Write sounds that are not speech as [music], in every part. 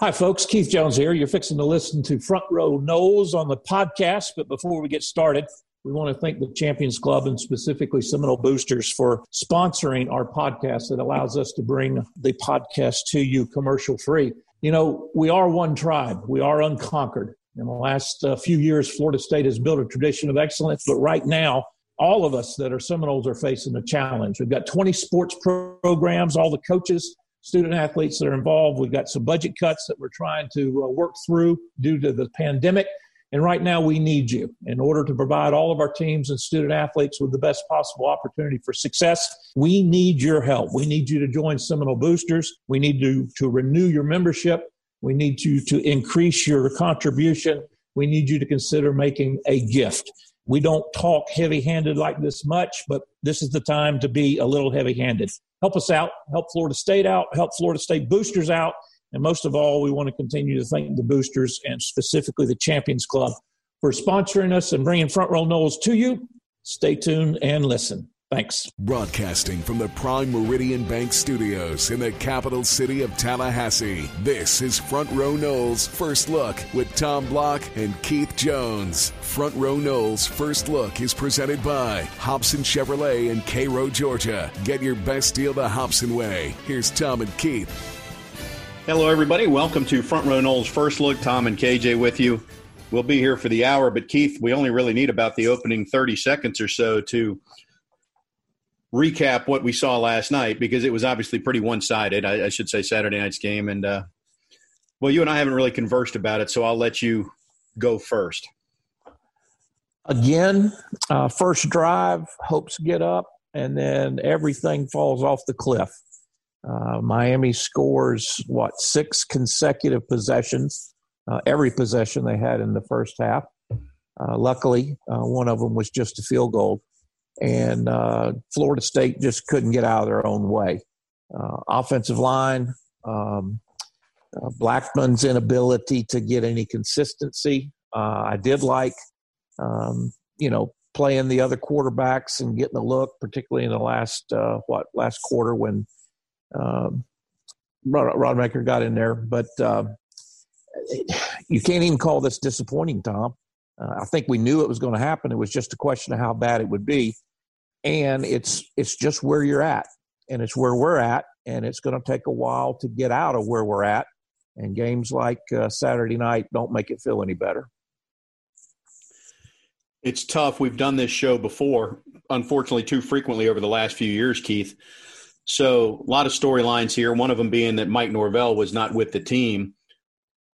Hi, folks. Keith Jones here. You're fixing to listen to Front Row Noles on the podcast. But before we get started, we want to thank the Champions Club and specifically Seminole Boosters for sponsoring our podcast that allows us to bring the podcast to you commercial free. You know, we are one tribe, we are unconquered. In the last uh, few years, Florida State has built a tradition of excellence, but right now, all of us that are Seminoles are facing a challenge. We've got 20 sports programs, all the coaches student athletes that are involved. We've got some budget cuts that we're trying to uh, work through due to the pandemic. And right now, we need you in order to provide all of our teams and student athletes with the best possible opportunity for success. We need your help. We need you to join Seminole Boosters. We need to, to renew your membership. We need you to increase your contribution. We need you to consider making a gift. We don't talk heavy handed like this much, but this is the time to be a little heavy handed help us out, help Florida State out, help Florida State boosters out. And most of all, we want to continue to thank the boosters and specifically the Champions Club for sponsoring us and bringing Front Row Noles to you. Stay tuned and listen. Thanks. Broadcasting from the Prime Meridian Bank Studios in the capital city of Tallahassee, this is Front Row Noles First Look with Tom Block and Keith Jones. Front Row Noles First Look is presented by Hobson Chevrolet in Cairo, Georgia. Get your best deal the Hobson way. Here's Tom and Keith. Hello, everybody. Welcome to Front Row Noles First Look. Tom and KJ with you. We'll be here for the hour, but Keith, we only really need about the opening 30 seconds or so to recap what we saw last night because it was obviously pretty one sided. I, I, should say Saturday night's game. And, uh, well, you and I haven't really conversed about it, so I'll let you go first. Again, uh, first drive, hopes get up, and then everything falls off the cliff. Uh, Miami scores, what, six consecutive possessions, uh, every possession they had in the first half. Uh, luckily, uh, one of them was just a field goal and uh, Florida State just couldn't get out of their own way. Uh, offensive line, um, uh, Blackman's inability to get any consistency. Uh, I did like, um, you know, playing the other quarterbacks and getting a look, particularly in the last uh, what last quarter when um, Rod, Rodemaker got in there. But uh, you can't even call this disappointing, Tom. I think we knew it was going to happen. It was just a question of how bad it would be and it's it's just where you're at. And it's where we're at and it's going to take a while to get out of where we're at. And games like uh, saturday night don't make it feel any better. It's tough. We've done this show before unfortunately too frequently over the last few years keith. So a lot of storylines here one of them being that mike norvell was not with the team.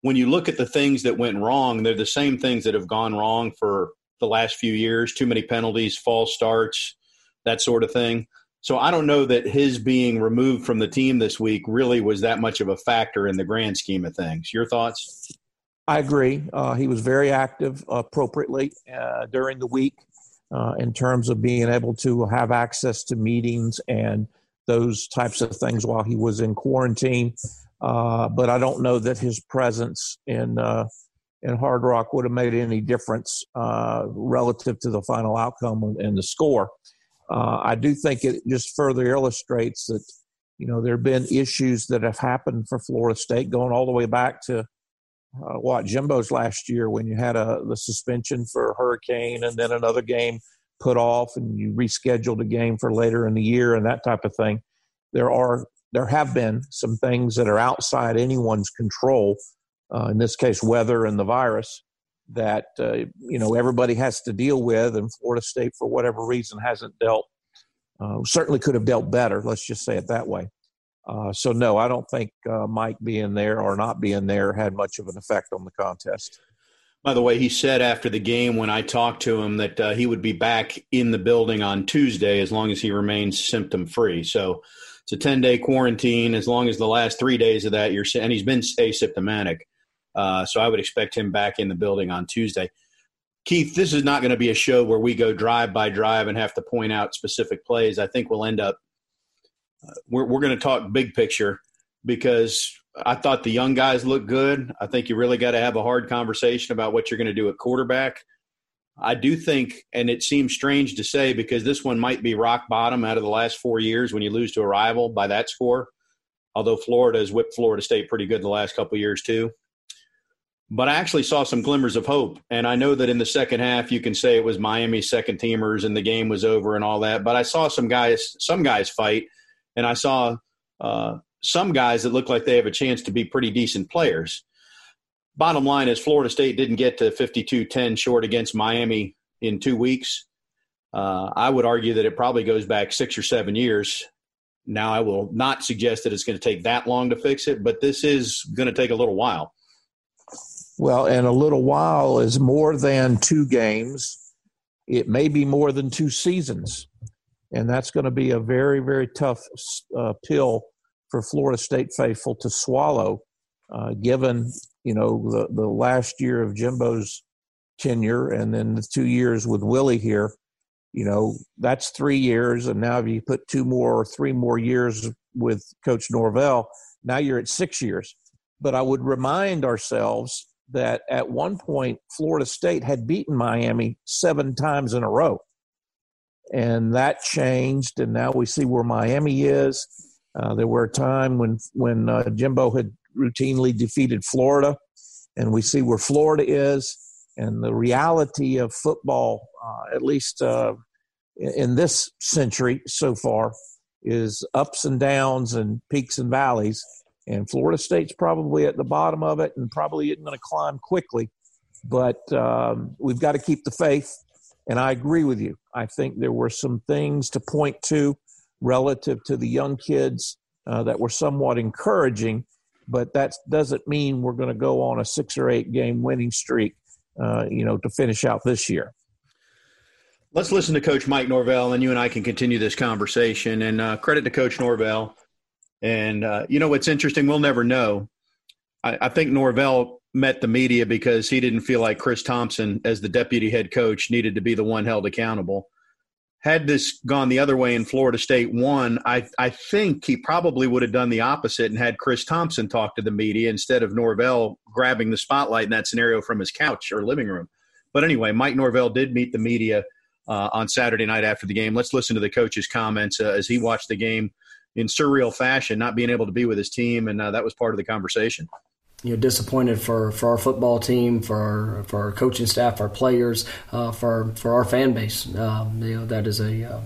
When you look at the things that went wrong they're the same things that have gone wrong for the last few years. Too many penalties false starts that sort of thing. So I don't know that his being removed from the team this week really was that much of a factor in the grand scheme of things. Your thoughts? I agree. Uh, he was very active appropriately uh, during the week uh, in terms of being able to have access to meetings and those types of things while he was in quarantine. Uh, but I don't know that his presence in uh, in Hard Rock would have made any difference uh, relative to the final outcome and the score uh, I do think it just further illustrates that you know there have been issues that have happened for Florida State going all the way back to uh, what Jimbo's last year when you had a the suspension for hurricane and then another game put off and you rescheduled a game for later in the year and that type of thing. There are there have been some things that are outside anyone's control. Uh, in this case, weather and the virus that uh, you know everybody has to deal with, and Florida State, for whatever reason, hasn't dealt. Uh, certainly could have dealt better. Let's just say it that way. Uh, so no, I don't think uh, Mike being there or not being there had much of an effect on the contest. By the way, he said after the game when I talked to him that uh, he would be back in the building on Tuesday as long as he remains symptom free. So it's a 10 day quarantine. As long as the last three days of that, you're and he's been asymptomatic. Uh, so I would expect him back in the building on Tuesday. Keith, this is not going to be a show where we go drive by drive and have to point out specific plays. I think we'll end up, uh, we're, we're going to talk big picture because I thought the young guys looked good. I think you really got to have a hard conversation about what you're going to do at quarterback. I do think, and it seems strange to say because this one might be rock bottom out of the last four years when you lose to a rival by that score. although Florida has whipped Florida State pretty good the last couple years too. But I actually saw some glimmers of hope, and I know that in the second half you can say it was Miami's second teamers and the game was over and all that. But I saw some guys, some guys fight, and I saw uh, some guys that look like they have a chance to be pretty decent players. Bottom line is Florida State didn't get to 52-10 short against Miami in two weeks. Uh, I would argue that it probably goes back six or seven years. Now, I will not suggest that it's going to take that long to fix it, but this is going to take a little while. Well, and a little while is more than two games. It may be more than two seasons. And that's going to be a very, very tough uh, pill for Florida State faithful to swallow, uh, given, you know, the, the last year of Jimbo's tenure and then the two years with Willie here you know that's three years and now if you put two more or three more years with coach norvell now you're at six years but i would remind ourselves that at one point florida state had beaten miami seven times in a row. And that changed and now we see where miami is. Uh, there were a time when when uh, jimbo had routinely defeated florida and we see where florida is. And the reality of football, uh, at least uh, in this century so far, is ups and downs and peaks and valleys. And Florida State's probably at the bottom of it and probably isn't going to climb quickly. But um, we've got to keep the faith. And I agree with you. I think there were some things to point to relative to the young kids uh, that were somewhat encouraging, but that doesn't mean we're going to go on a six or eight game winning streak uh, you know, to finish out this year. Let's listen to Coach Mike Norvell, and you and I can continue this conversation. And uh, credit to Coach Norvell. And uh, you know what's interesting? We'll never know. I, I, think Norvell met the media because he didn't feel like Chris Thompson, as the deputy head coach, needed to be the one held accountable had this gone the other way in Florida State won, I, I think he probably would have done the opposite and had Chris Thompson talk to the media instead of Norvell grabbing the spotlight in that scenario from his couch or living room. But anyway, Mike Norvell did meet the media uh, on Saturday night after the game. Let's listen to the coach's comments uh, as he watched the game in surreal fashion, not being able to be with his team, and uh, that was part of the conversation you know disappointed for, for our football team, for our, for our coaching staff, our players, uh, for for our fan base. Um, you know that is a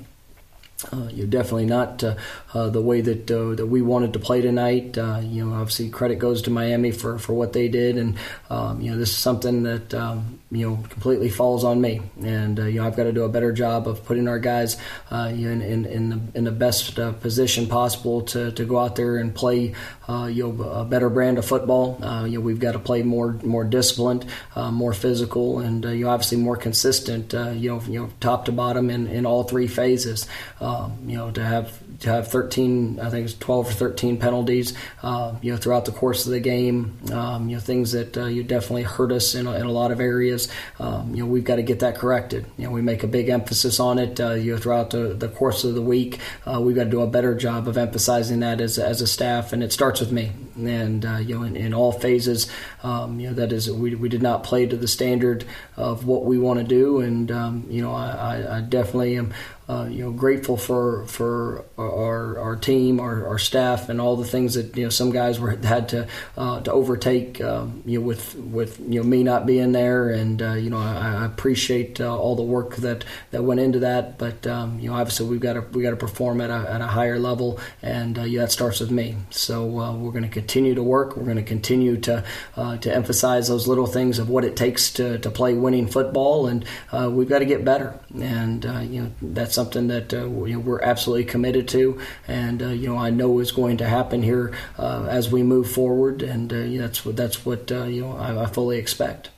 uh, uh, you're definitely not uh, uh, the way that uh, that we wanted to play tonight. Uh, you know, obviously credit goes to Miami for, for what they did, and um, you know this is something that um, you know completely falls on me. And uh, you know I've got to do a better job of putting our guys in, in, in the in the best position possible to, to go out there and play you know a better brand of football. you know we've got to play more more disciplined, more physical, and you know obviously more consistent. you know you know top to bottom in, in all three phases. Um, you know, to have to have 13, I think it's 12 or 13 penalties, uh, you know, throughout the course of the game. Um, you know, things that uh, you definitely hurt us in a, in a lot of areas. Um, you know, we've got to get that corrected. You know, we make a big emphasis on it. Uh, you know, throughout the, the course of the week, uh, we've got to do a better job of emphasizing that as as a staff, and it starts with me. And uh, you know, in, in all phases, um, you know, that is we we did not play to the standard of what we want to do, and um, you know, I, I definitely am uh, you know grateful for for our our team, our, our staff, and all the things that you know some guys were had to uh, to overtake. Um, you know with with you know me not being there, and uh, you know I, I appreciate uh, all the work that that went into that. But um, you know obviously we've got to we got to perform at a at a higher level, and uh, yeah, that starts with me. So we're going to continue to work. We're going to continue to to emphasize those little things of what it takes to to play winning football, and we've got to get better. And you know that's something that uh, you know, we're absolutely committed to, and uh, you know I know is going to happen here uh, as we move forward, and uh, that's what that's what uh, you know I, I, fully expect.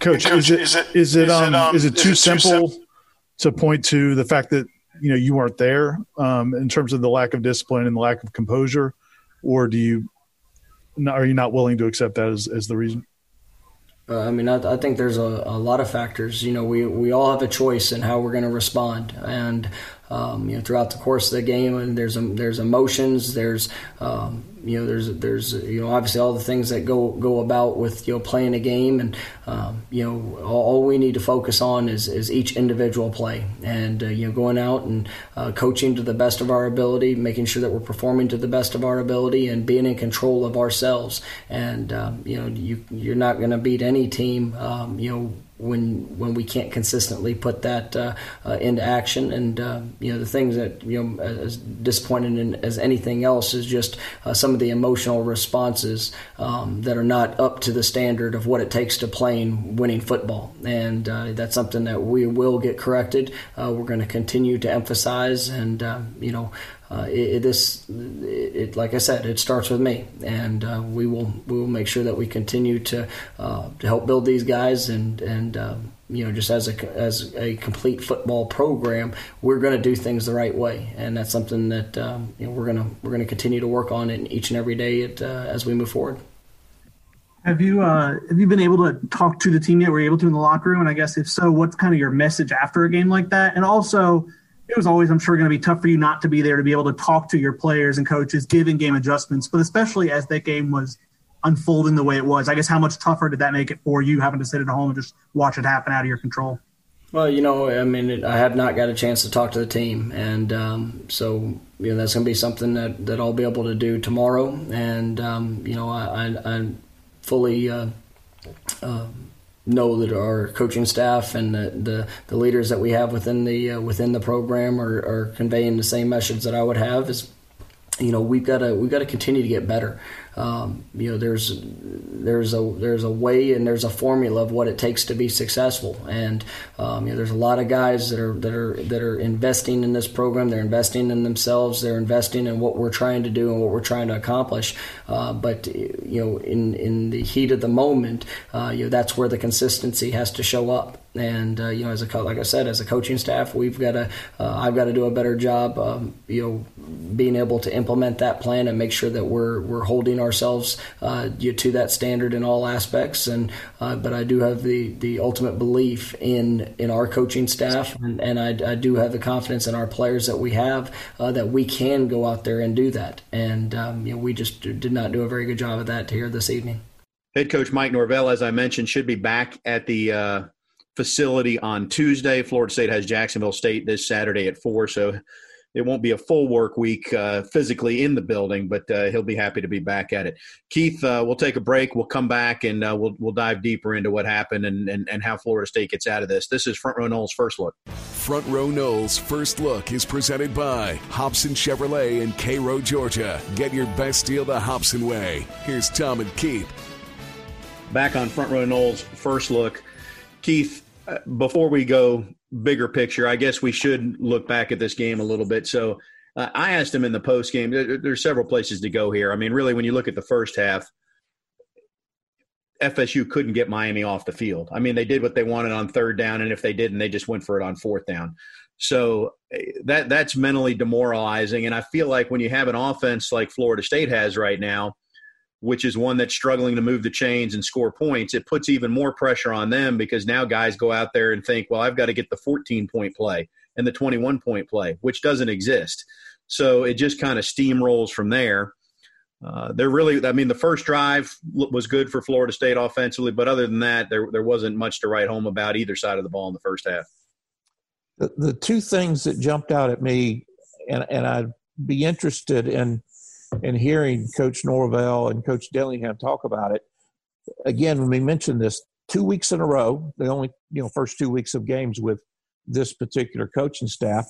Coach, Coach is, it, is it is it um, um is it too, is it simple, simple to point to the fact that you know you weren't there um, in terms of the lack of discipline and the lack of composure, or do you are you not willing to accept that as, as the reason? Uh, I mean, I, I, think there's a, a, lot of factors. You know, we, we all have a choice in how we're going to respond, and um, you know, throughout the course of the game, and there's there's emotions, there's um, you know, there's there's you know obviously all the things that go go about with you know playing a game, and um, you know all, all, we need to focus on is, is each individual play, and uh, you know going out and uh, coaching to the best of our ability, making sure that we're performing to the best of our ability, and being in control of ourselves. And um, you know you you're not going to beat any team, um, you know when when we can't consistently put that uh, uh, into action. And uh, you know the things that you know as disappointing in, as anything else is just uh, some of the emotional responses um, that are not up to the standard of what it takes to playing winning football. And uh, that's something that we will get corrected. Uh, we're going to continue to emphasize and you know it, it, this, it, like I said, it starts with me, and uh, we will we will make sure that we continue to uh, to help build these guys, and and um, you know just as a as a complete football program, we're going to do things the right way, and that's something that um, you know, we're gonna we're gonna continue to work on it each and every day at, uh, as we move forward. Have you uh, have you been able to talk to the team yet? Were you able to in the locker room? And I guess if so, what's kind of your message after a game like that? And also it was always, I'm sure, going to be tough for you not to be there to be able to talk to your players and coaches, giving game adjustments, but especially as that game was unfolding the way it was. I guess how much tougher did that make it for you having to sit at home and just watch it happen out of your control? Well, you know, I mean, it, I have not got a chance to talk to the team, and um, so you know that's going to be something that, that I'll be able to do tomorrow. And um, you know, I, I, I fully uh, uh, know that our coaching staff and the, the, the leaders that we have within the uh, within the program are, are conveying the same message that I would have is you know we've got to we've got to continue to get better um, you know, there's there's a there's a way and there's a formula of what it takes to be successful, and um, you know, there's a lot of guys that are that are that are investing in this program. They're investing in themselves. They're investing in what we're trying to do and what we're trying to accomplish. Uh, but you know, in in the heat of the moment, uh, you know, that's where the consistency has to show up. And uh, you know, as a like I said, as a coaching staff, we've got to uh, I've got to do a better job, um, you know, being able to implement that plan and make sure that we're we're holding ourselves uh, to that standard in all aspects. And uh, but I do have the the ultimate belief in in our coaching staff, and, and I, I, do have the confidence in our players that we have uh, that we can go out there and do that. And um, you know, we just did not do a very good job of that here this evening. Head coach Mike Norvell, as I mentioned, should be back at the uh, facility on Tuesday. Florida State has Jacksonville State this Saturday at four, so it won't be a full work week uh, physically in the building, but uh, he'll be happy to be back at it. Keith, uh, we'll take a break. We'll come back and uh, we'll we'll dive deeper into what happened and, and, and how Florida State gets out of this. This is Front Row Noles First Look. Front Row Noles First Look is presented by Hobson Chevrolet in Cairo, Georgia. Get your best deal the Hobson way. Here's Tom and Keith. Back on Front Row Noles First Look. Keith, before we go bigger picture, I guess we should look back at this game a little bit. So uh, I asked him in the post game. There, there's several places to go here. I mean, really, when you look at the first half, FSU couldn't get Miami off the field. I mean, they did what they wanted on third down, and if they didn't, they just went for it on fourth down. So eh, that that's mentally demoralizing. And I feel like when you have an offense like Florida State has right now, which is one that's struggling to move the chains and score points, it puts even more pressure on them because now guys go out there and think, well, I've got to get the 14 point play and the 21 point play, which doesn't exist. So it just kind of steamrolls from there. Uh, they're really, I mean, the first drive was good for Florida State offensively, but other than that, there there wasn't much to write home about either side of the ball in the first half. The, the two things that jumped out at me, and and I'd be interested in and hearing Coach Norvell and Coach Dillingham talk about it, again, when we mentioned this, two weeks in a row, the only you know first two weeks of games with this particular coaching staff.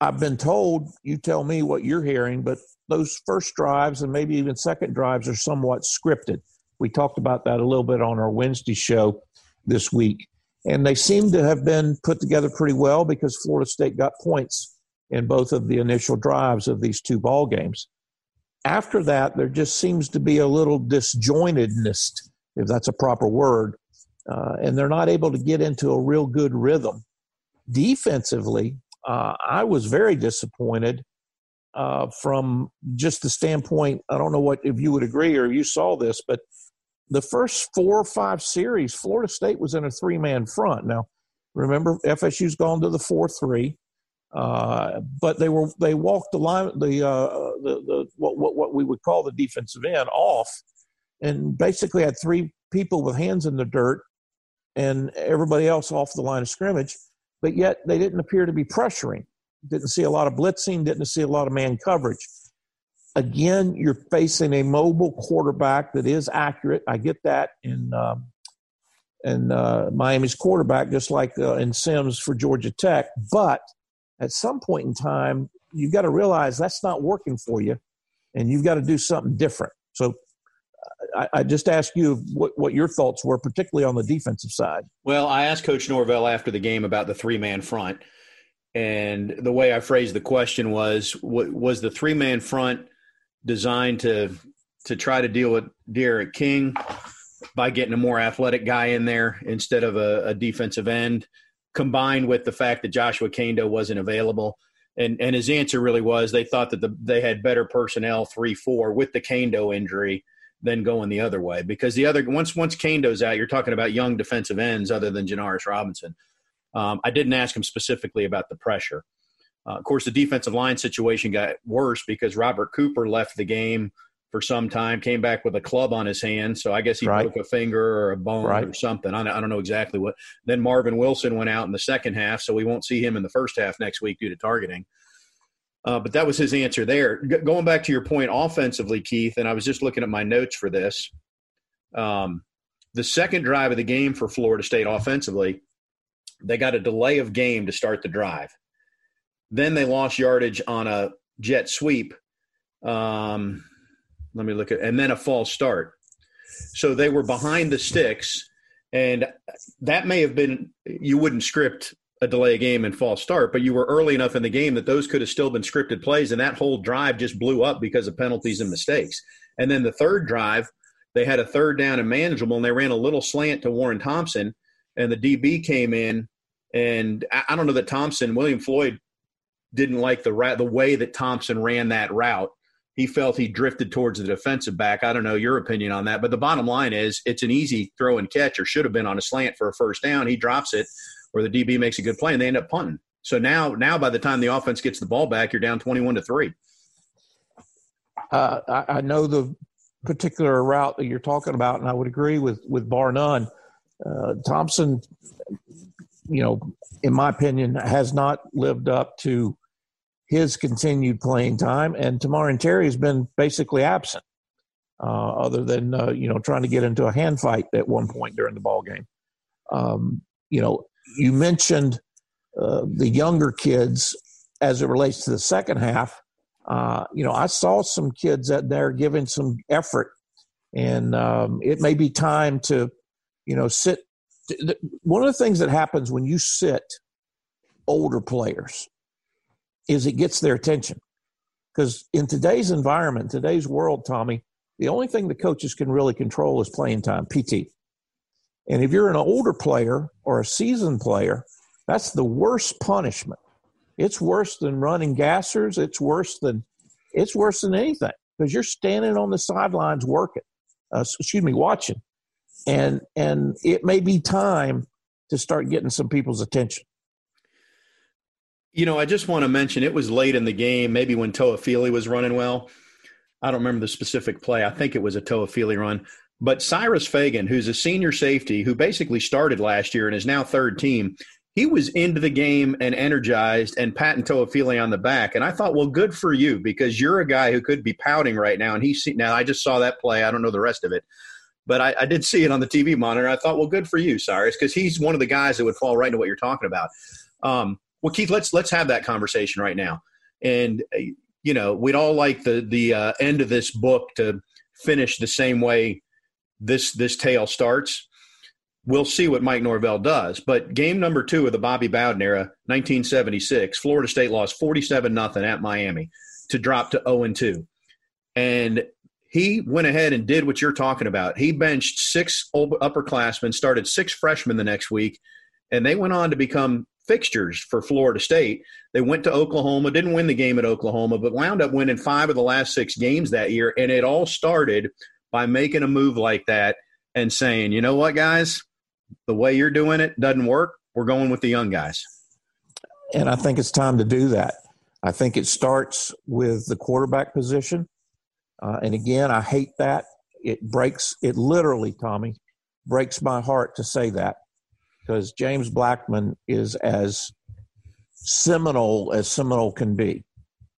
I've been told, you tell me what you're hearing, but those first drives and maybe even second drives are somewhat scripted. We talked about that a little bit on our Wednesday show this week. And they seem to have been put together pretty well because Florida State got points in both of the initial drives of these two ball games after that, there just seems to be a little disjointedness, if that's a proper word, uh, and they're not able to get into a real good rhythm. Defensively, uh, I was very disappointed uh, from just the standpoint. I don't know what if you would agree or you saw this, but the first four or five series, Florida State was in a three man front. Now, remember, FSU's gone to the 4 3. Uh, but they were they walked the line the uh, the, the what, what what we would call the defensive end off, and basically had three people with hands in the dirt, and everybody else off the line of scrimmage. But yet they didn't appear to be pressuring. Didn't see a lot of blitzing. Didn't see a lot of man coverage. Again, you're facing a mobile quarterback that is accurate. I get that in um, in uh, Miami's quarterback, just like uh, in Sims for Georgia Tech. But at some point in time, you've got to realize that's not working for you, and you've got to do something different. So I, I, just ask you what, what your thoughts were, particularly on the defensive side. Well, I asked Coach Norvell after the game about the three man front. And the way I phrased the question was was the three man front designed to to try to deal with D'Eriq King by getting a more athletic guy in there instead of a, a defensive end, combined with the fact that Joshua Kaindoh wasn't available. And and his answer really was they thought that the, they had better personnel three four with the Kaindoh injury than going the other way because the other once once Kaindoh's out, you're talking about young defensive ends other than Janarius Robinson. Um, I didn't ask him specifically about the pressure. Uh, of course, the defensive line situation got worse because Robert Cooper left the game for some time, came back with a club on his hand. So I guess he right. broke a finger or a bone right. or something. I don't know exactly what. Then Marvin Wilson went out in the second half, so we won't see him in the first half next week due to targeting. Uh, but that was his answer there. G- going back to your point offensively, Keith, and I was just looking at my notes for this. Um, the second drive of the game for Florida State offensively, they got a delay of game to start the drive. Then they lost yardage on a jet sweep. Um, let me look at, and then a false start. So they were behind the sticks, and that may have been you wouldn't script a delay a game and false start, but you were early enough in the game that those could have still been scripted plays, and that whole drive just blew up because of penalties and mistakes. And then the third drive, they had a third down and manageable, and they ran a little slant to Warren Thompson, and the DB came in, and I don't know that Thompson, William Floyd didn't like the the way that Thompson ran that route. He felt he drifted towards the defensive back. I don't know your opinion on that, but the bottom line is it's an easy throw and catch, or should have been on a slant for a first down. He drops it, or the DB makes a good play, and they end up punting. So now, now by the time the offense gets the ball back, you're down twenty-one to three. Uh, I, know the particular route that you're talking about, and I would agree with with bar none. Uh, Thompson, you know, in my opinion, has not lived up to his continued playing time, and Tamorrion Terry has been basically absent, uh, other than uh, you know trying to get into a hand fight at one point during the ball game. Um, you know, you mentioned uh, the younger kids as it relates to the second half. Uh, you know, I saw some kids out there giving some effort, and um, it may be time to, you know, sit. One of the things that happens when you sit older players is it gets their attention. Because in today's environment, today's world, Tommy, the only thing the coaches can really control is playing time, PT. And if you're an older player or a seasoned player, that's the worst punishment. It's worse than running gassers. It's worse than it's worse than anything because you're standing on the sidelines working. Uh, excuse me, watching, and and it may be time to start getting some people's attention. You know, I just want to mention it was late in the game, maybe when Toafili was running well. I don't remember the specific play. I think it was a Toafili run. But Cyrus Fagan, who's a senior safety who basically started last year and is now third team, he was into the game and energized and patting Toafili on the back. And I thought, well, good for you because you're a guy who could be pouting right now. And he's now I just saw that play. I don't know the rest of it. But I, I did see it on the TV monitor. I thought, well, good for you, Cyrus, because he's one of the guys that would fall right into what you're talking about. Um, well, Keith, let's let's have that conversation right now. And uh, you know, we'd all like the the uh, end of this book to finish the same way this this tale starts. We'll see what Mike Norvell does. But game number two of the Bobby Bowden era, 1976, Florida State lost 47 nothing at Miami to drop to 0 and 2. And he went ahead and did what you're talking about. He benched six upperclassmen, started six freshmen the next week, and they went on to become fixtures for Florida State. They went to Oklahoma, didn't win the game at Oklahoma, but wound up winning five of the last six games that year. And it all started by making a move like that and saying, you know what, guys, the way you're doing it doesn't work. We're going with the young guys. and I think it's time to do that. I think it starts with the quarterback position. Uh, and again, I hate that. It breaks, it literally, Tommy, breaks my heart to say that because James Blackman is as Seminole as Seminole can be.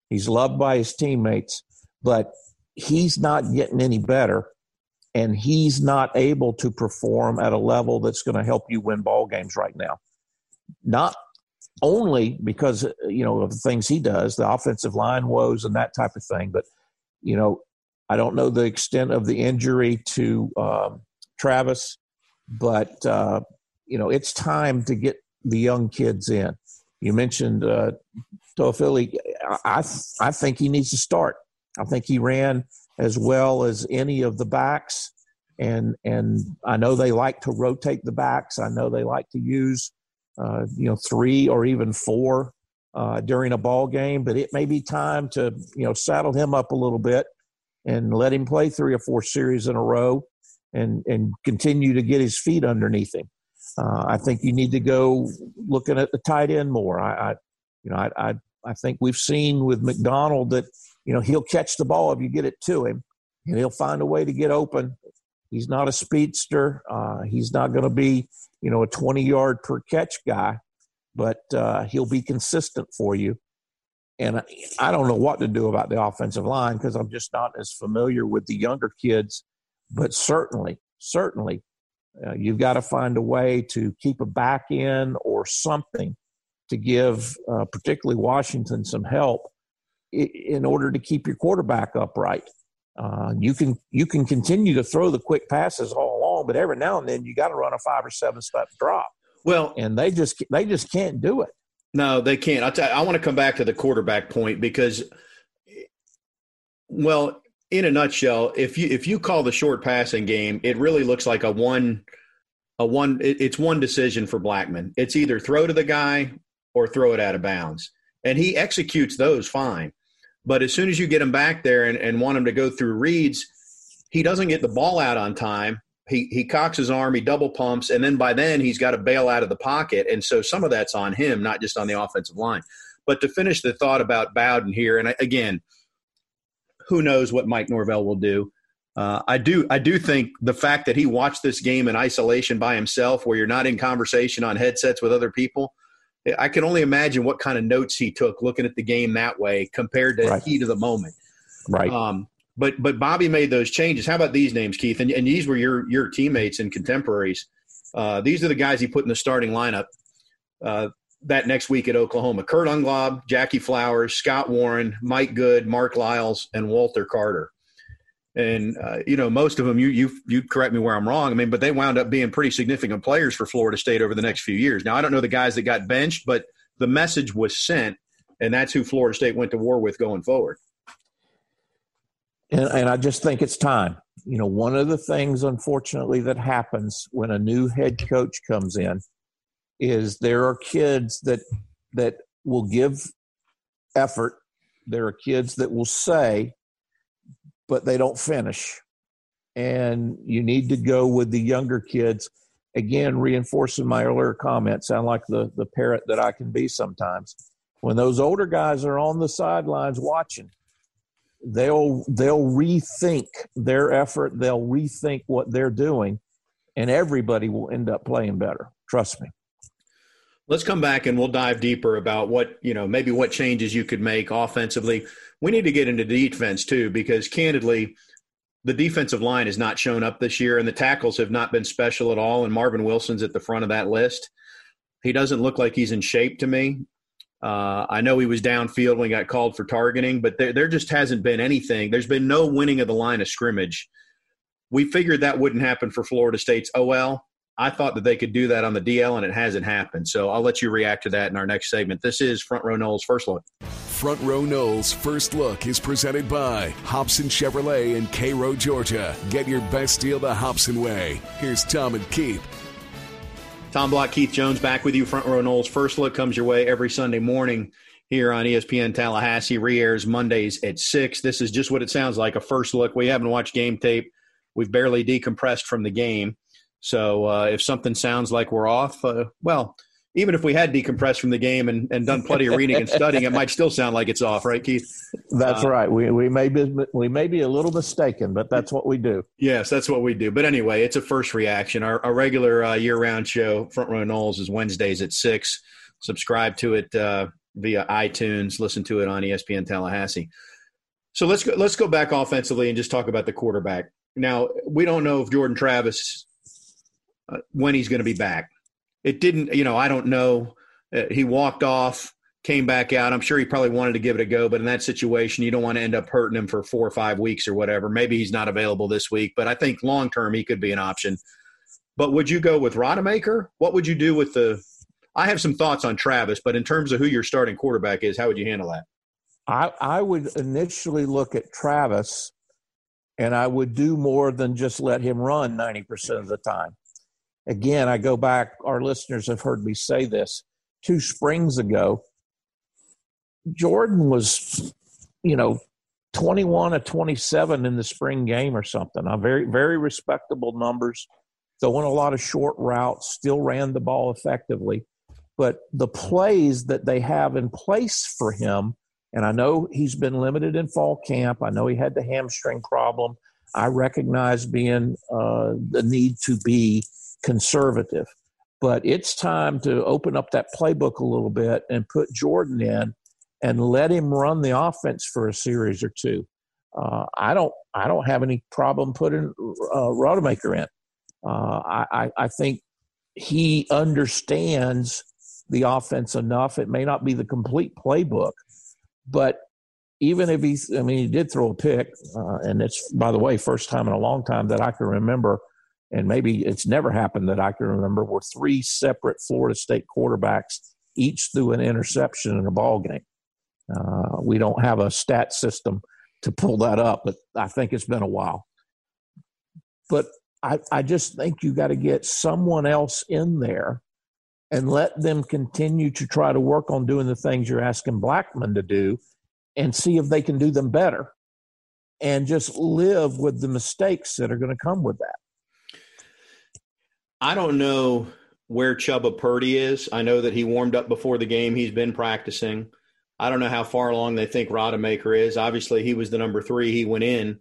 He's loved by his teammates, but he's not getting any better and he's not able to perform at a level that's going to help you win ball games right now. Not only because you know of the things he does, the offensive line woes and that type of thing, but you know, I don't know the extent of the injury to um, Travis, but uh, you know, it's time to get the young kids in. You mentioned uh. I I think he needs to start. I think he ran as well as any of the backs. And and I know they like to rotate the backs. I know they like to use uh, you know three or even four uh, during a ball game. But it may be time to you know saddle him up a little bit and let him play three or four series in a row and and continue to get his feet underneath him. Uh, I think you need to go looking at the tight end more. I, I you know I, I I think we've seen with McDonald that you know, he'll catch the ball if you get it to him, and he'll find a way to get open. He's not a speedster. Uh, he's not going to be, you know, a 20 yard per catch guy, but uh, he'll be consistent for you. And I don't know what to do about the offensive line because I'm just not as familiar with the younger kids. But certainly, certainly, uh, you've got to find a way to keep a back in or something to give, uh, particularly Washington, some help in order to keep your quarterback upright. Uh, you can you can continue to throw the quick passes all along, but every now and then you got to run a five or seven step drop. Well, and they just they just can't do it. No, they can't. I, tell I want to come back to the quarterback point because, well, in a nutshell, if you if you call the short passing game, it really looks like a one a one. It, it's one decision for Blackman. It's either throw to the guy or throw it out of bounds, and he executes those fine. But as soon as you get him back there and, and want him to go through reads, he doesn't get the ball out on time. He he cocks his arm, he double pumps, and then by then he's got to bail out of the pocket. And so some of that's on him, not just on the offensive line. But to finish the thought about Bowden here, and again, who knows what Mike Norvell will do. Uh, I do I do think the fact that he watched this game in isolation by himself, where you're not in conversation on headsets with other people, I can only imagine what kind of notes he took looking at the game that way compared to right. heat of the moment. Right. Um, but but Bobby made those changes. How about these names, Keith? And, and these were your your teammates and contemporaries. Uh, these are the guys he put in the starting lineup uh, that next week at Oklahoma: Kurt Unglaub, Jackie Flowers, Scott Warren, Mike Good, Mark Lyles, and Walter Carter and uh, you know most of them you you you correct me where I'm wrong. I mean, but they wound up being pretty significant players for Florida State over the next few years. Now I don't know the guys that got benched, but the message was sent, and that's who Florida State went to war with going forward. And, and I just think it's time. You know, one of the things, unfortunately, that happens when a new head coach comes in is there are kids that that will give effort. There are kids that will say, but they don't finish. And you need to go with the younger kids. Again, reinforcing my earlier comment, sound like the, the parrot that I can be sometimes. When those older guys are on the sidelines watching, they'll they'll rethink their effort, they'll rethink what they're doing, and everybody will end up playing better. Trust me. Let's come back and we'll dive deeper about what, you know, maybe what changes you could make offensively we need to get into defense too, because candidly, the defensive line has not shown up this year, and the tackles have not been special at all. And Marvin Wilson's at the front of that list. He doesn't look like he's in shape to me. Uh, I know he was downfield when he got called for targeting, but there, there just hasn't been anything. There's been no winning of the line of scrimmage. We figured that wouldn't happen for Florida State's OL. I thought that they could do that on the DL, and it hasn't happened. So I'll let you react to that in our next segment. This is Front Row Noles First Look. Front Row Noles First Look is presented by Hobson Chevrolet in Cairo, Georgia. Get your best deal the Hobson way. Here's Tom and Keith. Tom Block, Keith Jones back with you. Front Row Noles First Look comes your way every Sunday morning here on ESPN Tallahassee. Re-airs Mondays at 6. This is just what it sounds like, a first look. We haven't watched game tape. We've barely decompressed from the game. So uh, if something sounds like we're off, uh, well, even if we had decompressed from the game and, and done plenty of reading and studying, it might still sound like it's off, right, Keith? That's uh, right. We, we may be we may be a little mistaken, but that's what we do. Yes, that's what we do. But anyway, it's a first reaction. Our, our regular uh, year-round show, Front Row Noles, is Wednesdays at six. Subscribe to it uh, via iTunes. Listen to it on ESPN Tallahassee. So let's go. Let's go back offensively and just talk about the quarterback. Now we don't know if Jordan Travis uh, when he's going to be back it didn't, you know, I don't know. Uh, he walked off, came back out. I'm sure he probably wanted to give it a go, but in that situation, you don't want to end up hurting him for four or five weeks or whatever. Maybe he's not available this week, but I think long term he could be an option. But would you go with Rodemaker? What would you do with the? I have some thoughts on Travis, but in terms of who your starting quarterback is, how would you handle that? I, I would initially look at Travis, and I would do more than just let him run 90% of the time again, I go back, our listeners have heard me say this two springs ago. Jordan was, you know, 21 to 27 in the spring game or something. Very, very respectable numbers. Throwing a lot of short routes, still ran the ball effectively. But the plays that they have in place for him, and I know he's been limited in fall camp. I know he had the hamstring problem. I recognize being uh, the need to be conservative. But it's time to open up that playbook a little bit and put Jordan in and let him run the offense for a series or two. Uh, I don't I don't have any problem putting uh, Rodemaker in. Uh, I, I think he understands the offense enough. It may not be the complete playbook, but even if he's, I mean, he did throw a pick, uh, and it's, by the way, first time in a long time that I can remember and maybe it's never happened that I can remember, where three separate Florida State quarterbacks each threw an interception in a ball game. Uh, we don't have a stat system to pull that up, but I think it's been a while. But I, I just think you got to get someone else in there and let them continue to try to work on doing the things you're asking Blackman to do and see if they can do them better and just live with the mistakes that are going to come with that. I don't know where Chubba Purdy is. I know that he warmed up before the game. He's been practicing. I don't know how far along they think Rodemaker is. Obviously, he was the number three. He went in.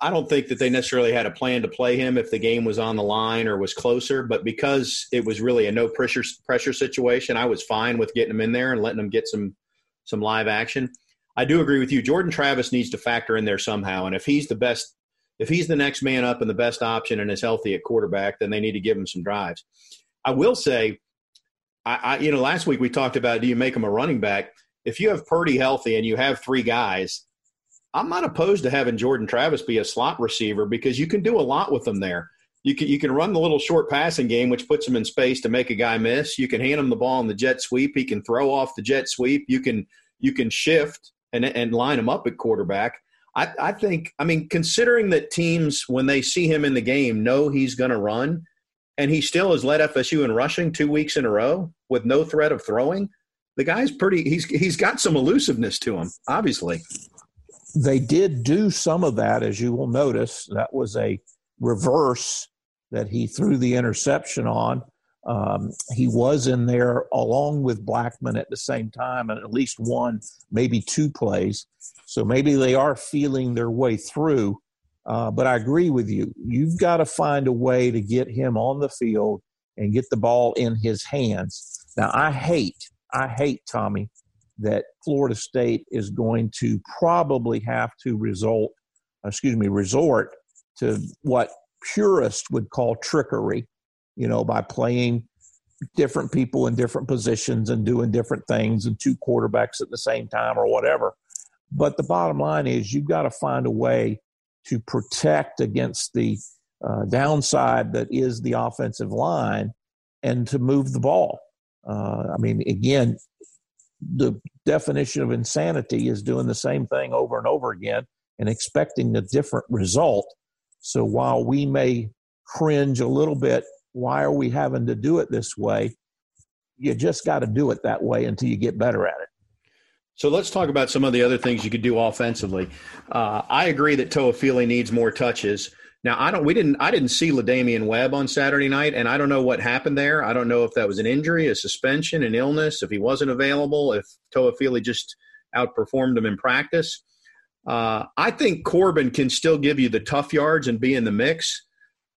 I don't think that they necessarily had a plan to play him if the game was on the line or was closer, but because it was really a no pressure pressure situation, I was fine with getting him in there and letting him get some some live action. I do agree with you. Jordan Travis needs to factor in there somehow, and if he's the best if he's the next man up and the best option and is healthy at quarterback, then they need to give him some drives. I will say, I, I you know, last week we talked about do you make him a running back? If you have Purdy healthy and you have three guys, I'm not opposed to having Jordan Travis be a slot receiver because you can do a lot with them there. You can you can run the little short passing game, which puts him in space to make a guy miss. You can hand him the ball in the jet sweep. He can throw off the jet sweep. You can you can shift and and line him up at quarterback. I, I think, I mean, considering that teams, when they see him in the game, know he's going to run, and he still has led FSU in rushing two weeks in a row with no threat of throwing, the guy's pretty, he's, he's got some elusiveness to him, obviously. They did do some of that, as you will notice. That was a reverse that he threw the interception on. Um, he was in there along with Blackman at the same time, and at least one, maybe two plays. So maybe they are feeling their way through. Uh, but I agree with you. You've got to find a way to get him on the field and get the ball in his hands. Now, I hate, I hate, Tommy, that Florida State is going to probably have to result, excuse me, resort to what purists would call trickery you know, by playing different people in different positions and doing different things and two quarterbacks at the same time or whatever. But the bottom line is you've got to find a way to protect against the uh, downside that is the offensive line and to move the ball. Uh, I mean, again, the definition of insanity is doing the same thing over and over again and expecting a different result. So while we may cringe a little bit why are we having to do it this way? You just got to do it that way until you get better at it. So let's talk about some of the other things you could do offensively. Uh, I agree that Toafili needs more touches. Now I don't we didn't I didn't see La'Damian Webb on Saturday night, and I don't know what happened there. I don't know if that was an injury, a suspension, an illness, if he wasn't available, if Toafili just outperformed him in practice. Uh, I think Corbin can still give you the tough yards and be in the mix.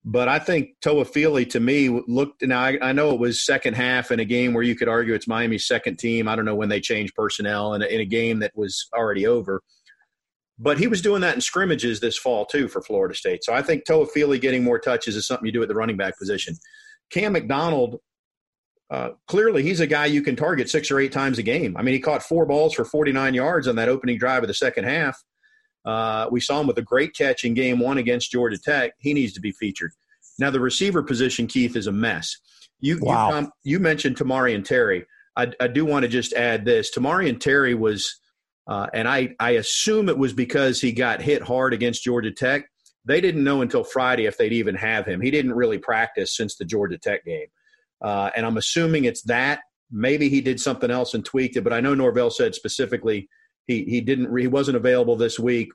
But I think Toafili to me looked. Now I, I, know it was second half in a game where you could argue it's Miami's second team. I don't know when they changed personnel in a, in a game that was already over. But he was doing that in scrimmages this fall too for Florida State. So I think Toafili getting more touches is something you do at the running back position. Cam McDonald, uh, clearly he's a guy you can target six or eight times a game. I mean, he caught four balls for 49 yards on that opening drive of the second half. Uh, we saw him with a great catch in game one against Georgia Tech. He needs to be featured. Now, the receiver position, Keith, is a mess. You, wow. you, um, you mentioned Tamorrion Terry. I, I do want to just add this. Tamorrion Terry was, uh, and I, I assume it was because he got hit hard against Georgia Tech. They didn't know until Friday if they'd even have him. He didn't really practice since the Georgia Tech game. Uh, and I'm assuming it's that. Maybe he did something else and tweaked it, but I know Norvell said specifically – he he didn't he wasn't available this week.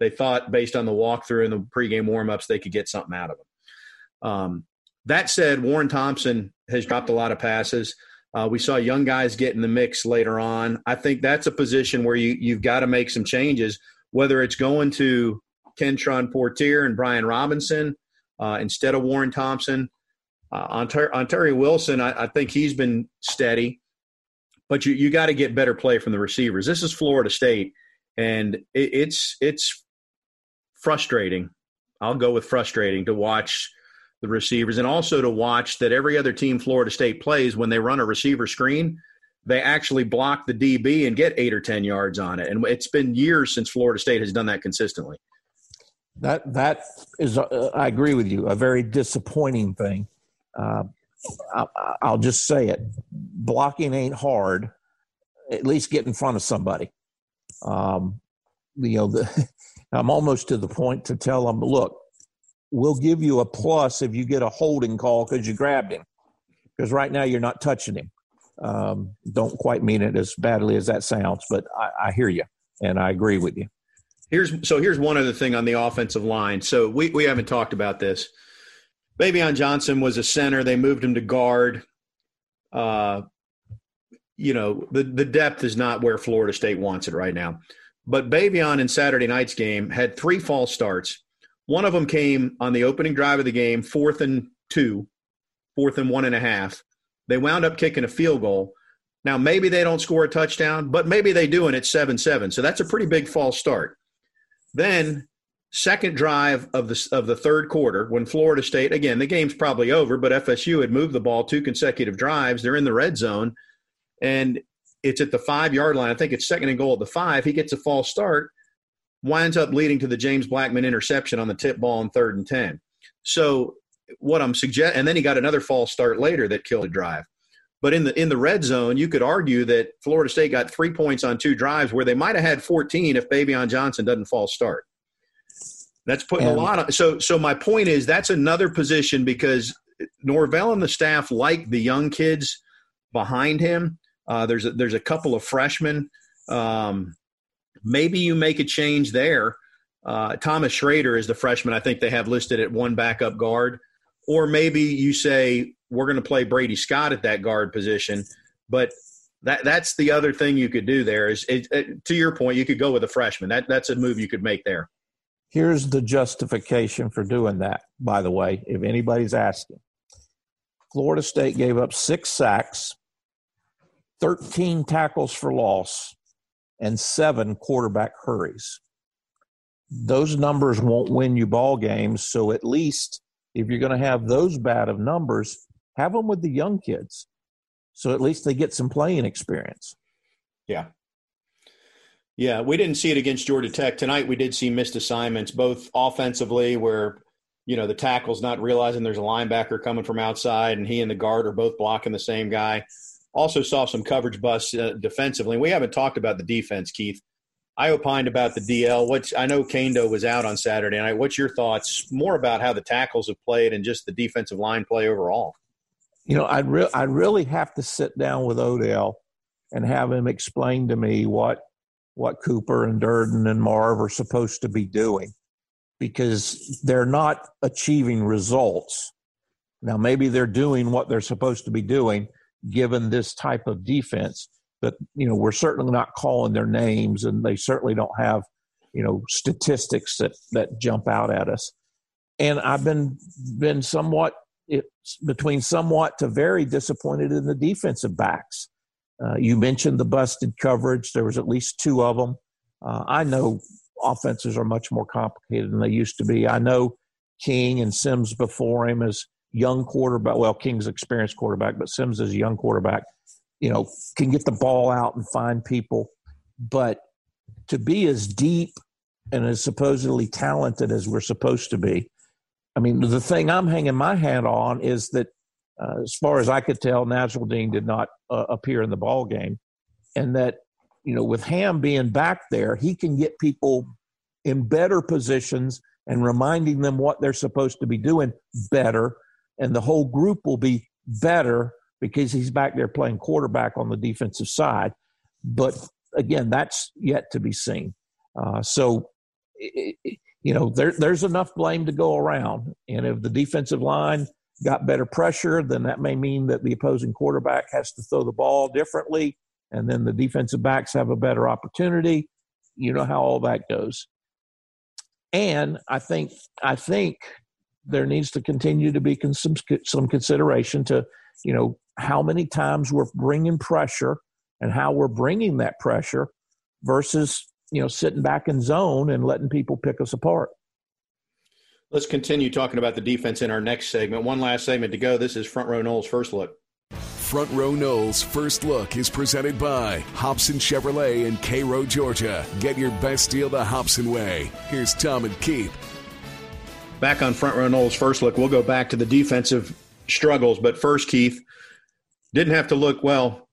They thought based on the walkthrough and the pregame warmups they could get something out of him. Um, that said, Warren Thompson has dropped a lot of passes. Uh, we saw young guys get in the mix later on. I think that's a position where you you've got to make some changes, whether it's going to Kentron Poitier and Bryan Robinson uh, instead of Warren Thompson. Uh, Ontaria Wilson, I, I, think he's been steady but you you got to get better play from the receivers. This is Florida State, and it, it's it's frustrating. I'll go with frustrating to watch the receivers and also to watch that every other team Florida State plays when they run a receiver screen, they actually block the DB and get eight or ten yards on it. And it's been years since Florida State has done that consistently. That that is, uh, I agree with you, a very disappointing thing. Uh, I, will just say it. Blocking ain't hard. At least get in front of somebody. Um, you know, the, [laughs] I'm almost to the point to tell them, look, we'll give you a plus if you get a holding call because you grabbed him. Because right now you're not touching him. Um, don't quite mean it as badly as that sounds, but I, I hear you and I agree with you. Here's so here's one other thing on the offensive line. So we, we haven't talked about this. Baveon Johnson was a center. They moved him to guard. Uh, you know, the, the depth is not where Florida State wants it right now. But Baveon in Saturday night's game had three false starts. One of them came on the opening drive of the game, fourth and two, fourth and one and a half. They wound up kicking a field goal. Now, maybe they don't score a touchdown, but maybe they do, and it's 7 7. So that's a pretty big false start. Then second drive of the of the third quarter when Florida State again the game's probably over but FSU had moved the ball two consecutive drives. They're in the red zone and it's at the 5 yard line. I think it's second and goal at the 5 he gets a false start winds up leading to the James Blackman interception on the tip ball on third and 10 so what I'm suggesting and then he got another false start later that killed a drive. But in the in the red zone, you could argue that Florida State got three points on two drives where they might have had 14 if Baveon Johnson doesn't fall start. That's putting and, a lot of so so my point is that's another position because Norvell and the staff like the young kids behind him. Uh, there's a, there's a couple of freshmen. Um, maybe you make a change there. Uh, Thomas Shrader is the freshman I think they have listed at one backup guard, or maybe you say we're going to play Brady Scott at that guard position. But that that's the other thing you could do there is it, it, to your point you could go with a freshman. That that's a move you could make there. Here's the justification for doing that, by the way, if anybody's asking. Florida State gave up six sacks, 13 tackles for loss, and seven quarterback hurries. Those numbers won't win you ball games, so at least if you're going to have those bad of numbers, have them with the young kids. So at least they get some playing experience. Yeah, yeah, we didn't see it against Georgia Tech tonight. We did see missed assignments, both offensively, where you know the tackle's not realizing there's a linebacker coming from outside, and he and the guard are both blocking the same guy. Also saw some coverage busts uh, defensively. We haven't talked about the defense, Keith. I opined about the DL. Which I know Kaindoh was out on Saturday night. What's your thoughts more about how the tackles have played and just the defensive line play overall? You know, I'd re- I'd really have to sit down with Odell and have him explain to me what what Cooper and Durden and Marv are supposed to be doing because they're not achieving results. Now, maybe they're doing what they're supposed to be doing given this type of defense, but you know we're certainly not calling their names, and they certainly don't have you know statistics that that jump out at us. And I've been been somewhat it's between somewhat to very disappointed in the defensive backs. Uh, you mentioned the busted coverage. There was at least two of them. Uh, I know offenses are much more complicated than they used to be. I know King and Sims before him as young quarterback. Well, King's experienced quarterback, but Sims is a young quarterback. You know, can get the ball out and find people, but to be as deep and as supposedly talented as we're supposed to be, I mean, the thing I'm hanging my hat on is that, uh, as far as I could tell, Nasirildeen did not uh, appear in the ball game, and that you know, with Ham being back there, he can get people in better positions and reminding them what they're supposed to be doing better, and the whole group will be better because he's back there playing quarterback on the defensive side. But again, that's yet to be seen. Uh, so. It, it, you know, there, there's enough blame to go around. And if the defensive line got better pressure, then that may mean that the opposing quarterback has to throw the ball differently. And then the defensive backs have a better opportunity. You know how all that goes. And I think, I think there needs to continue to be some, some consideration to, you know, how many times we're bringing pressure and how we're bringing that pressure versus you know, sitting back in zone and letting people pick us apart. Let's continue talking about the defense in our next segment. One last segment to go. This is Front Row Noles First Look. Front Row Noles First Look is presented by Hobson Chevrolet in Cairo, Georgia. Get your best deal the Hobson way. Here's Tom and Keith. Back on Front Row Noles First Look, we'll go back to the defensive struggles. But first, Keith, didn't have to look well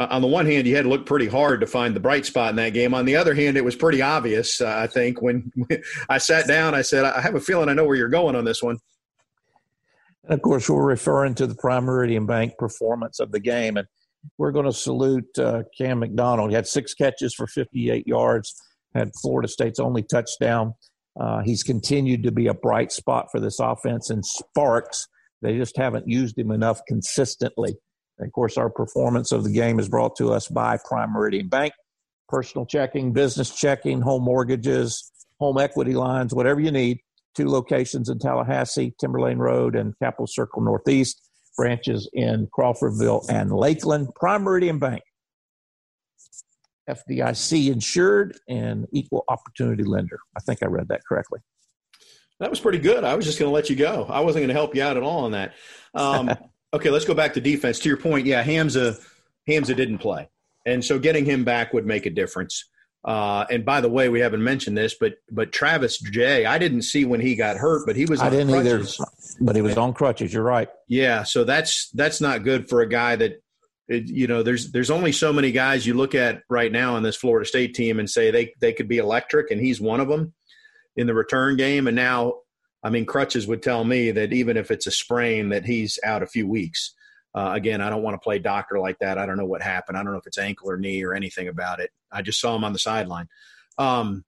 uh, on the one hand, you had to look pretty hard to find the bright spot in that game. On the other hand, it was pretty obvious. Uh, I think when [laughs] I sat down, I said, "I have a feeling I know where you're going on this one." And of course, we're referring to the Prime Meridian Bank performance of the game, and we're going to salute uh, Cam McDonald. He had six catches for 58 yards, had Florida State's only touchdown. Uh, he's continued to be a bright spot for this offense and sparks. They just haven't used him enough consistently. And of course, our performance of the game is brought to us by Prime Meridian Bank. Personal checking, business checking, home mortgages, home equity lines, whatever you need. Two locations in Tallahassee, Timberlane Road and Capitol Circle Northeast, branches in Crawfordville and Lakeland. Prime Meridian Bank. FDIC insured and equal opportunity lender. I think I read that correctly. That was pretty good. I was just going to let you go. I wasn't going to help you out at all on that. Um, [laughs] Okay, let's go back to defense. To your point, yeah, Hamsah Hamsah didn't play, and so getting him back would make a difference. Uh, and by the way, we haven't mentioned this, but but Travis Jay, I didn't see when he got hurt, but he was. I didn't crutches. either, but he was on crutches. You're right. Yeah, so that's that's not good for a guy that, it, you know, there's there's only so many guys you look at right now in this Florida State team and say they they could be electric, and he's one of them in the return game. And now I mean, crutches would tell me that even if it's a sprain, that he's out a few weeks. Uh, again, I don't want to play doctor like that. I don't know what happened. I don't know if it's ankle or knee or anything about it. I just saw him on the sideline. Um,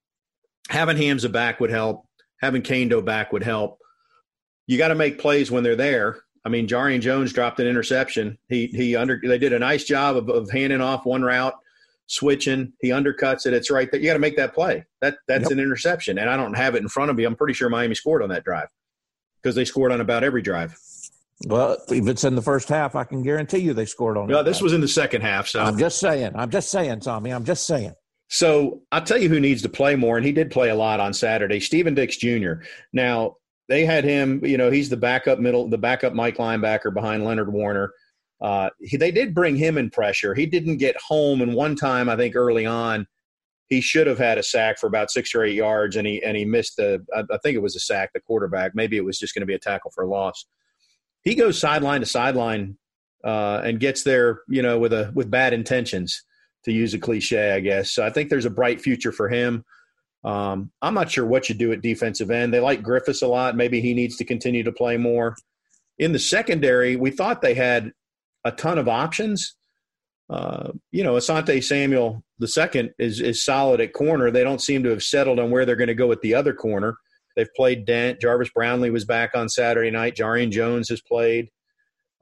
having Hamsah back would help. Having Kaindoh back would help. You got to make plays when they're there. I mean, Jarrian Jones dropped an interception. He he under they did a nice job of, of handing off one route switching. He undercuts it. It's right there. You got to make that play. That that's yep. an interception, and I don't have it in front of me. I'm pretty sure Miami scored on that drive because they scored on about every drive. Well, if it's in the first half, I can guarantee you they scored on. Yeah, this was in the second half. So I'm just saying. I'm just saying, Tommy. I'm just saying. So I'll tell you who needs to play more, and he did play a lot on Saturday. Stephen Dix Jr. Now they had him. You know, he's the backup middle, the backup Mike linebacker behind Leonard Warner. Uh, he, they did bring him in pressure. He didn't get home, and one time I think early on, he should have had a sack for about six or eight yards, and he and he missed the. I, I think it was a sack. The quarterback. Maybe it was just going to be a tackle for a loss. He goes sideline to sideline uh, and gets there, you know, with a with bad intentions, to use a cliche, I guess. So I think there's a bright future for him. Um, I'm not sure what you do at defensive end. They like Griffiths a lot. Maybe he needs to continue to play more. In the secondary, we thought they had a ton of options. Uh, you know, Asante Samuel the second is is solid at corner. They don't seem to have settled on where they're going to go at the other corner. They've played Dent. Jarvis Brownlee was back on Saturday night. Jarrian Jones has played.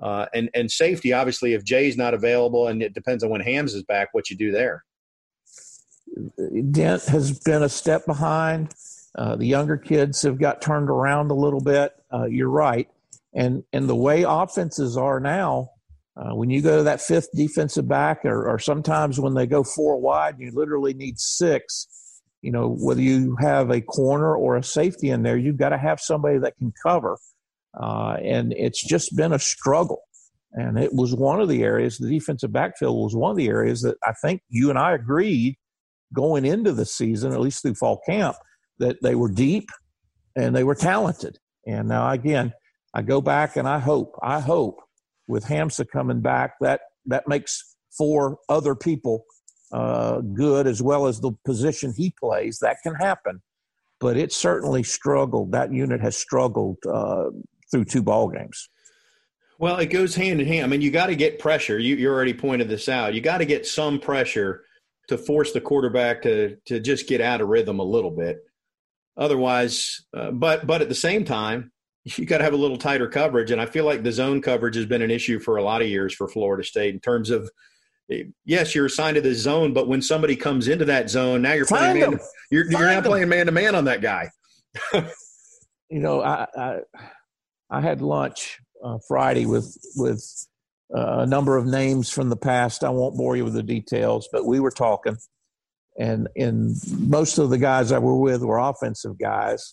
Uh, and and safety, obviously, if Jay's not available, and it depends on when Hams is back, what you do there. Dent has been a step behind. Uh, the younger kids have got turned around a little bit. Uh, you're right, and and the way offenses are now, uh, when you go to that fifth defensive back, or, or sometimes when they go four wide, you literally need six. You know, whether you have a corner or a safety in there, you've got to have somebody that can cover. Uh, and it's just been a struggle. And it was one of the areas, the defensive backfield was one of the areas that I think you and I agreed going into the season, at least through fall camp, that they were deep and they were talented. And now, again, I go back and I hope, I hope with Hamsah coming back, that that makes four other people uh, good as well as the position he plays. That can happen, but it certainly struggled. That unit has struggled uh, through two ball games. Well, it goes hand in hand. I mean, you got to get pressure. You, you already pointed this out. You got to get some pressure to force the quarterback to to just get out of rhythm a little bit. Otherwise, uh, but but at the same time, you got to have a little tighter coverage. And I feel like the zone coverage has been an issue for a lot of years for Florida State in terms of yes, you're assigned to the zone, but when somebody comes into that zone, now you're Find playing man, you're, you're now playing man to man on that guy. [laughs] you know, I, I, I had lunch uh, Friday with with uh, a number of names from the past. I won't bore you with the details, but we were talking, and and most of the guys I were with were offensive guys,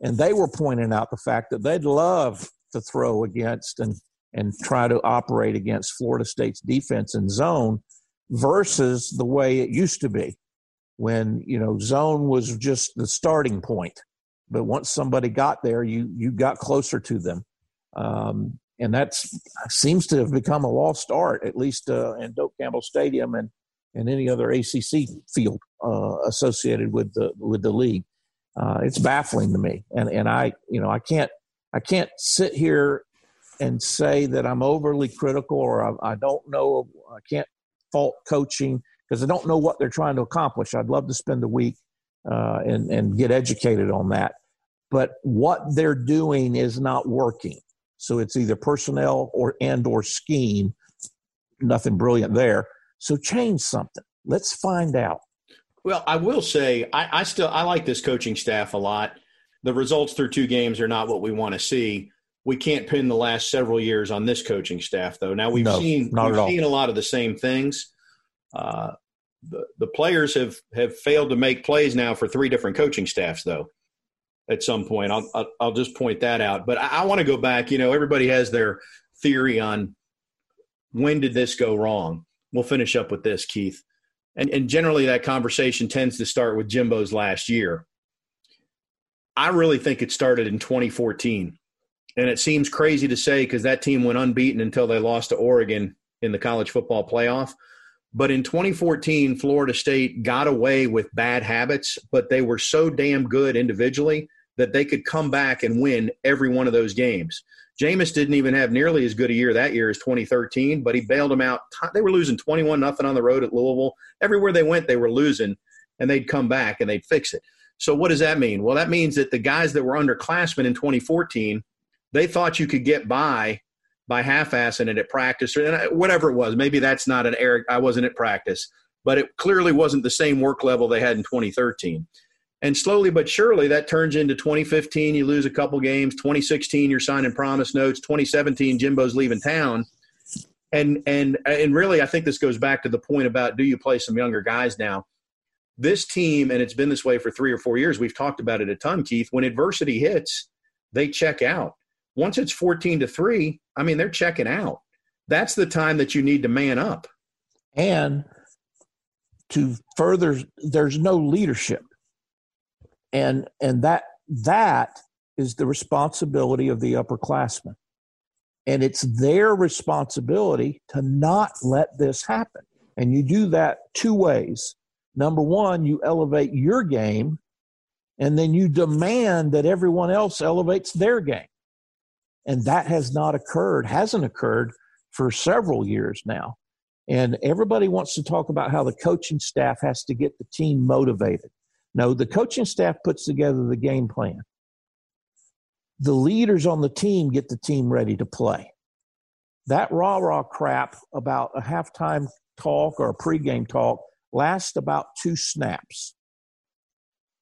and they were pointing out the fact that they'd love to throw against and and try to operate against Florida State's defense and zone versus the way it used to be when you know zone was just the starting point. But once somebody got there you you got closer to them. Um, and that seems to have become a lost art at least uh, in Doak Campbell Stadium and and any other ACC field uh, associated with the with the league uh, it's baffling to me and and I you know I can't I can't sit here and say that I'm overly critical or I, I don't know, I can't fault coaching because I don't know what they're trying to accomplish. I'd love to spend a week uh, and, and get educated on that. But what they're doing is not working. So it's either personnel or and or scheme. Nothing brilliant there. So change something. Let's find out. Well, I will say I, I still I like this coaching staff a lot. The results through two games are not what we want to see we can't pin the last several years on this coaching staff, though. Now we've no, seen we've seen a lot of the same things. Uh, the the players have have failed to make plays now for three different coaching staffs, though. At some point, I'll I'll, I'll just point that out. But I, I want to go back. You know, everybody has their theory on when did this go wrong. We'll finish up with this, Keith. And, and generally, that conversation tends to start with Jimbo's last year. I really think it started in 2014 and it seems crazy to say because that team went unbeaten until they lost to Oregon in the college football playoff. But in 2014, Florida State got away with bad habits, but they were so damn good individually that they could come back and win every one of those games. Jameis didn't even have nearly as good a year that year as 2013, but he bailed them out. They were losing 21 nothing on the road at Louisville. Everywhere they went, they were losing, and they'd come back and they'd fix it. So what does that mean? Well, that means that the guys that were underclassmen in 2014 they thought you could get by by half-assing it at practice or uh, whatever it was. Maybe that's not an Eric. I wasn't at practice, but it clearly wasn't the same work level they had in 2013. And slowly but surely, that turns into 2015. You lose a couple games. 2016, you're signing promise notes. 2017, Jimbo's leaving town. And and and really, I think this goes back to the point about do you play some younger guys now? This team, and it's been this way for three or four years. We've talked about it a ton, Keith. When adversity hits, they check out once it's 14 to 3, I mean, they're checking out. That's the time that you need to man up. And to further, there's no leadership. And and that that is the responsibility of the upperclassmen. And it's their responsibility to not let this happen. And you do that two ways. Number one, you elevate your game, and then you demand that everyone else elevates their game. And that has not occurred, hasn't occurred for several years now. And everybody wants to talk about how the coaching staff has to get the team motivated. No, the coaching staff puts together the game plan. the leaders on the team get the team ready to play. That rah rah crap about a halftime talk or a pregame talk lasts about two snaps.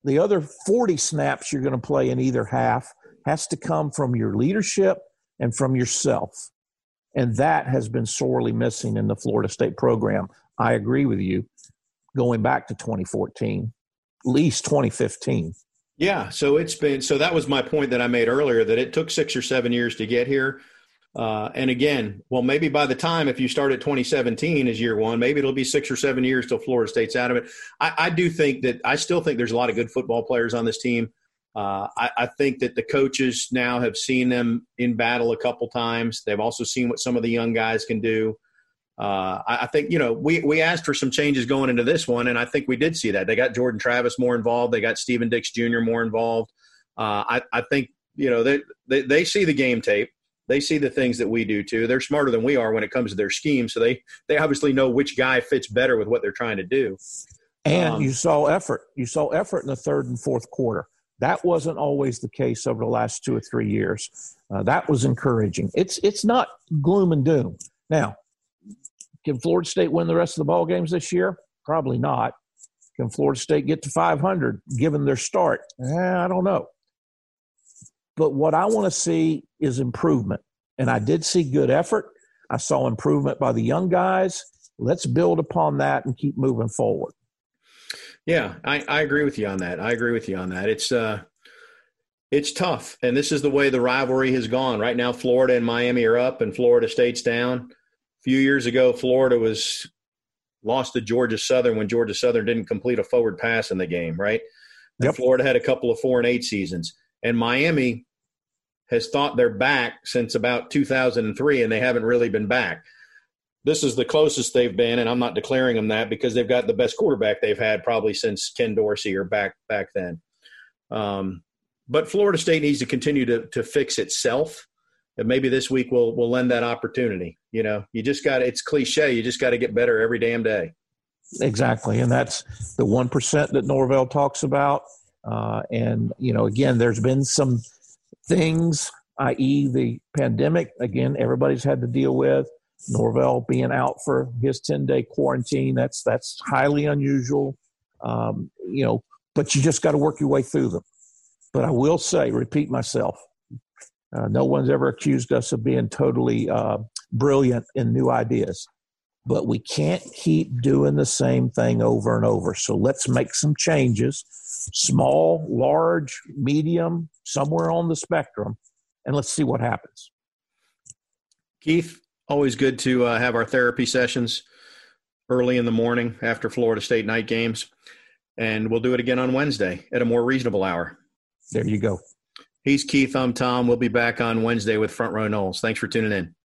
The other 40 snaps you're going to play in either half has to come from your leadership and from yourself. And that has been sorely missing in the Florida State program. I agree with you going back to 2014, at least 2015. Yeah, so it's been so that was my point that I made earlier that it took six or seven years to get here. Uh, and again, well, maybe by the time if you start at 2017 as year one, maybe it'll be six or seven years till Florida State's out of it. I, I do think that I still think there's a lot of good football players on this team. Uh, I, I, think that the coaches now have seen them in battle a couple times. They've also seen what some of the young guys can do. Uh, I, I, think you know we we asked for some changes going into this one, and I think we did see that. They got Jordan Travis more involved. They got Stephen Dix Jr. more involved. Uh, I, I think you know they, they they see the game tape they see the things that we do too. They're smarter than we are when it comes to their scheme, so they they obviously know which guy fits better with what they're trying to do. And um, you saw effort. You saw effort in the third and fourth quarter. That wasn't always the case over the last two or three years. Uh, that was encouraging. It's it's not gloom and doom. Now, can Florida State win the rest of the ball games this year? Probably not. Can Florida State get to 500 given their start? Eh, I don't know. But what I want to see is improvement. And I did see good effort. I saw improvement by the young guys. Let's build upon that and keep moving forward. Yeah, I, I agree with you on that. I agree with you on that. It's uh it's tough. And this is the way the rivalry has gone. Right now, Florida and Miami are up and Florida State's down. Few years ago, Florida was lost to Georgia Southern when Georgia Southern didn't complete a forward pass in the game, right? Yep. Florida had a couple of four and eight seasons. And Miami has thought they're back since about 2003, and they haven't really been back. This is the closest they've been, and I'm not declaring them that because they've got the best quarterback they've had probably since Ken Dorsey or back back then. Um, but Florida State needs to continue to to fix itself, and maybe this week will will lend that opportunity. You know, you just got it's cliche. You just got to get better every damn day. Exactly, and that's the one percent that Norvell talks about. Uh, and you know, again, there's been some things, i.e., the pandemic, again, everybody's had to deal with. Norvell being out for his 10 day quarantine, that's, that's highly unusual. Um, you know, but you just got to work your way through them. But I will say, repeat myself, uh, no one's ever accused us of being totally uh, brilliant in new ideas. But we can't keep doing the same thing over and over. So let's make some changes small, large, medium, somewhere on the spectrum, and let's see what happens. Keith, always good to uh, have our therapy sessions early in the morning after Florida State night games. And we'll do it again on Wednesday at a more reasonable hour. There you go. He's Keith. I'm Tom. We'll be back on Wednesday with Front Row Noles. Thanks for tuning in.